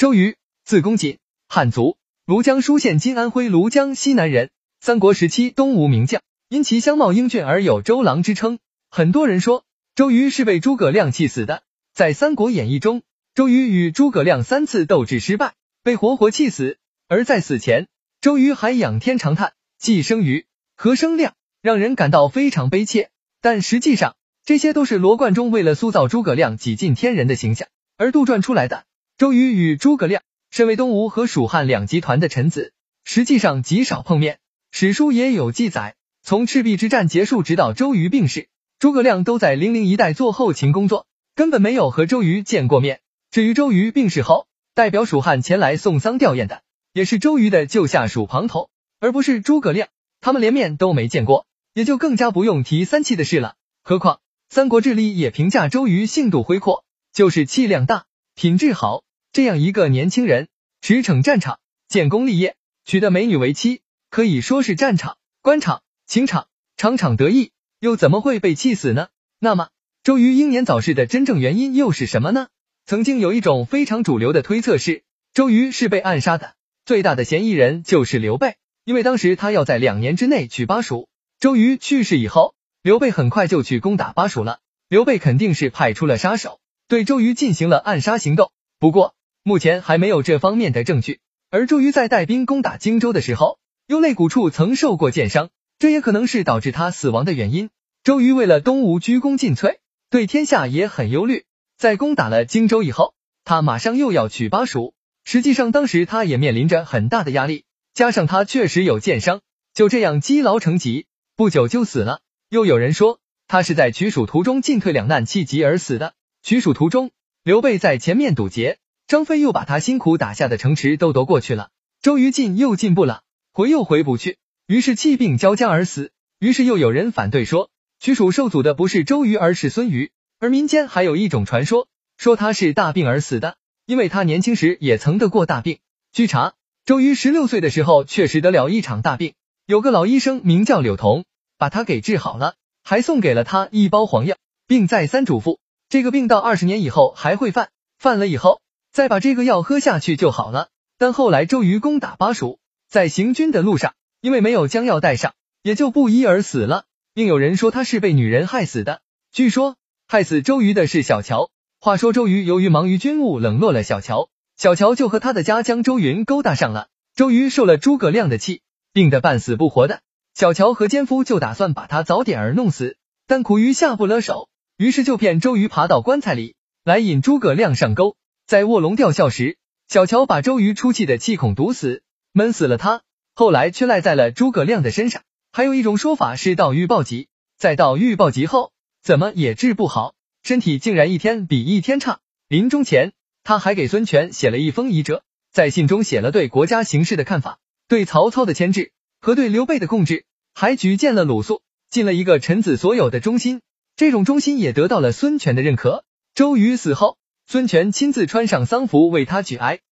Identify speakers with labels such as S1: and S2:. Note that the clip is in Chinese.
S1: 周瑜，字公瑾，汉族，庐江舒县（今安徽庐江西南）人。三国时期东吴名将，因其相貌英俊而有周郎之称。很多人说周瑜是被诸葛亮气死的。在《三国演义》中，周瑜与诸葛亮三次斗智失败，被活活气死。而在死前，周瑜还仰天长叹：“既生瑜，何生亮？”让人感到非常悲切。但实际上，这些都是罗贯中为了塑造诸葛亮几近天人的形象而杜撰出来的。周瑜与诸葛亮身为东吴和蜀汉两集团的臣子，实际上极少碰面。史书也有记载，从赤壁之战结束直到周瑜病逝，诸葛亮都在零陵一带做后勤工作，根本没有和周瑜见过面。至于周瑜病逝后，代表蜀汉前来送丧吊唁的，也是周瑜的旧下属庞统，而不是诸葛亮。他们连面都没见过，也就更加不用提三气的事了。何况《三国志》里也评价周瑜性度恢阔，就是气量大，品质好。这样一个年轻人，驰骋战场，建功立业，娶得美女为妻。可以说是战场、官场、情场，场场得意，又怎么会被气死呢？那么，周瑜英年早逝的真正原因又是什么呢？曾经有一种非常主流的推测是，周瑜是被暗杀的，最大的嫌疑人就是刘备，因为当时他要在两年之内取巴蜀。周瑜去世以后，刘备很快就去攻打巴蜀了，刘备肯定是派出了杀手，对周瑜进行了暗杀行动。不过，目前还没有这方面的证据。而周瑜在带兵攻打荆州的时候，右肋骨处曾受过箭伤，这也可能是导致他死亡的原因。周瑜为了东吴鞠躬尽瘁，对天下也很忧虑。在攻打了荆州以后，他马上又要取巴蜀。实际上，当时他也面临着很大的压力，加上他确实有箭伤，就这样积劳成疾，不久就死了。又有人说他是在取蜀途中进退两难，气急而死的。取蜀途中，刘备在前面堵截，张飞又把他辛苦打下的城池都夺过去了，周瑜进又进不了。回又回不去，于是气病交加而死。于是又有人反对说，取蜀受阻的不是周瑜，而是孙瑜。而民间还有一种传说，说他是大病而死的，因为他年轻时也曾得过大病。据查，周瑜十六岁的时候确实得了一场大病，有个老医生名叫柳同，把他给治好了，还送给了他一包黄药，并再三嘱咐，这个病到二十年以后还会犯，犯了以后再把这个药喝下去就好了。但后来周瑜攻打巴蜀。在行军的路上，因为没有将药带上，也就不医而死了。另有人说他是被女人害死的。据说害死周瑜的是小乔。话说周瑜由于忙于军务，冷落了小乔，小乔就和他的家将周云勾搭上了。周瑜受了诸葛亮的气，病得半死不活的。小乔和奸夫就打算把他早点儿弄死，但苦于下不了手，于是就骗周瑜爬到棺材里来引诸葛亮上钩。在卧龙吊孝时，小乔把周瑜出气的气孔堵死。闷死了他，后来却赖在了诸葛亮的身上。还有一种说法是盗玉暴疾，在盗玉暴疾后，怎么也治不好，身体竟然一天比一天差。临终前，他还给孙权写了一封遗折，在信中写了对国家形势的看法，对曹操的牵制和对刘备的控制，还举荐了鲁肃，尽了一个臣子所有的忠心。这种忠心也得到了孙权的认可。周瑜死后，孙权亲自穿上丧服为他举哀。